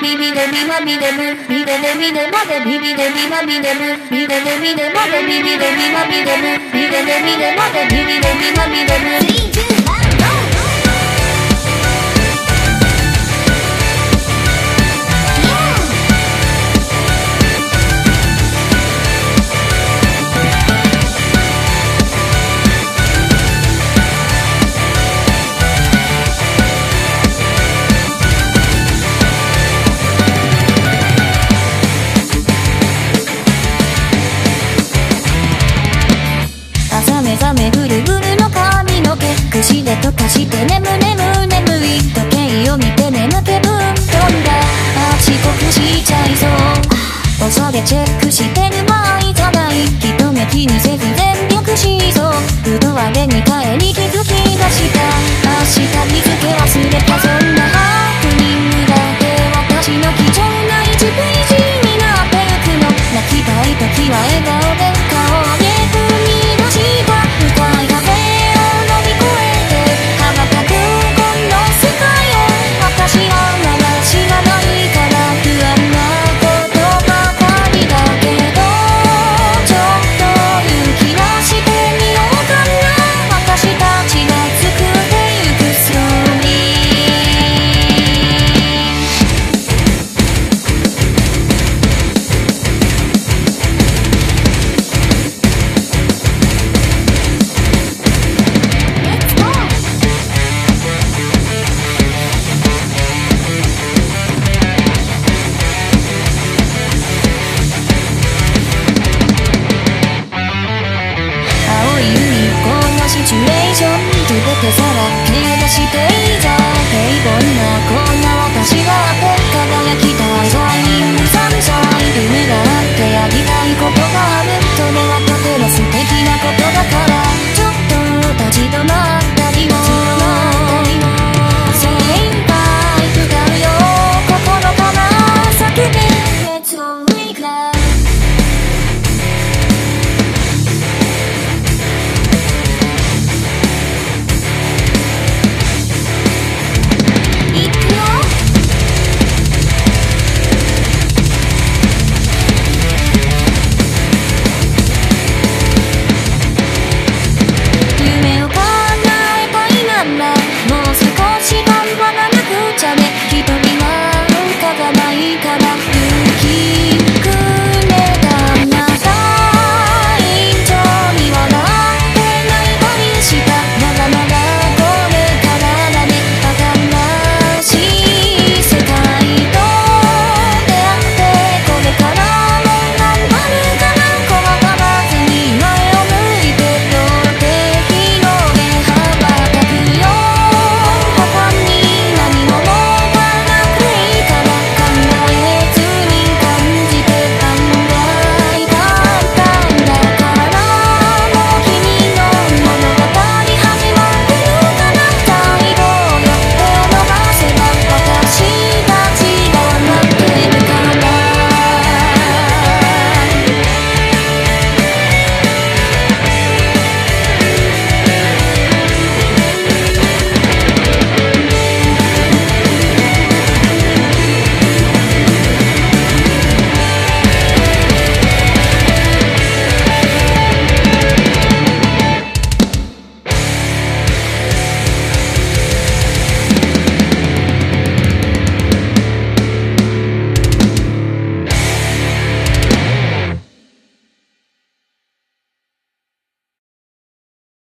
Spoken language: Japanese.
ビビデビマビデムビデデビデマデビビデビマビデムビデデビデマデビビデビマビデムビデデビデマデビビデビマビデムして眠れ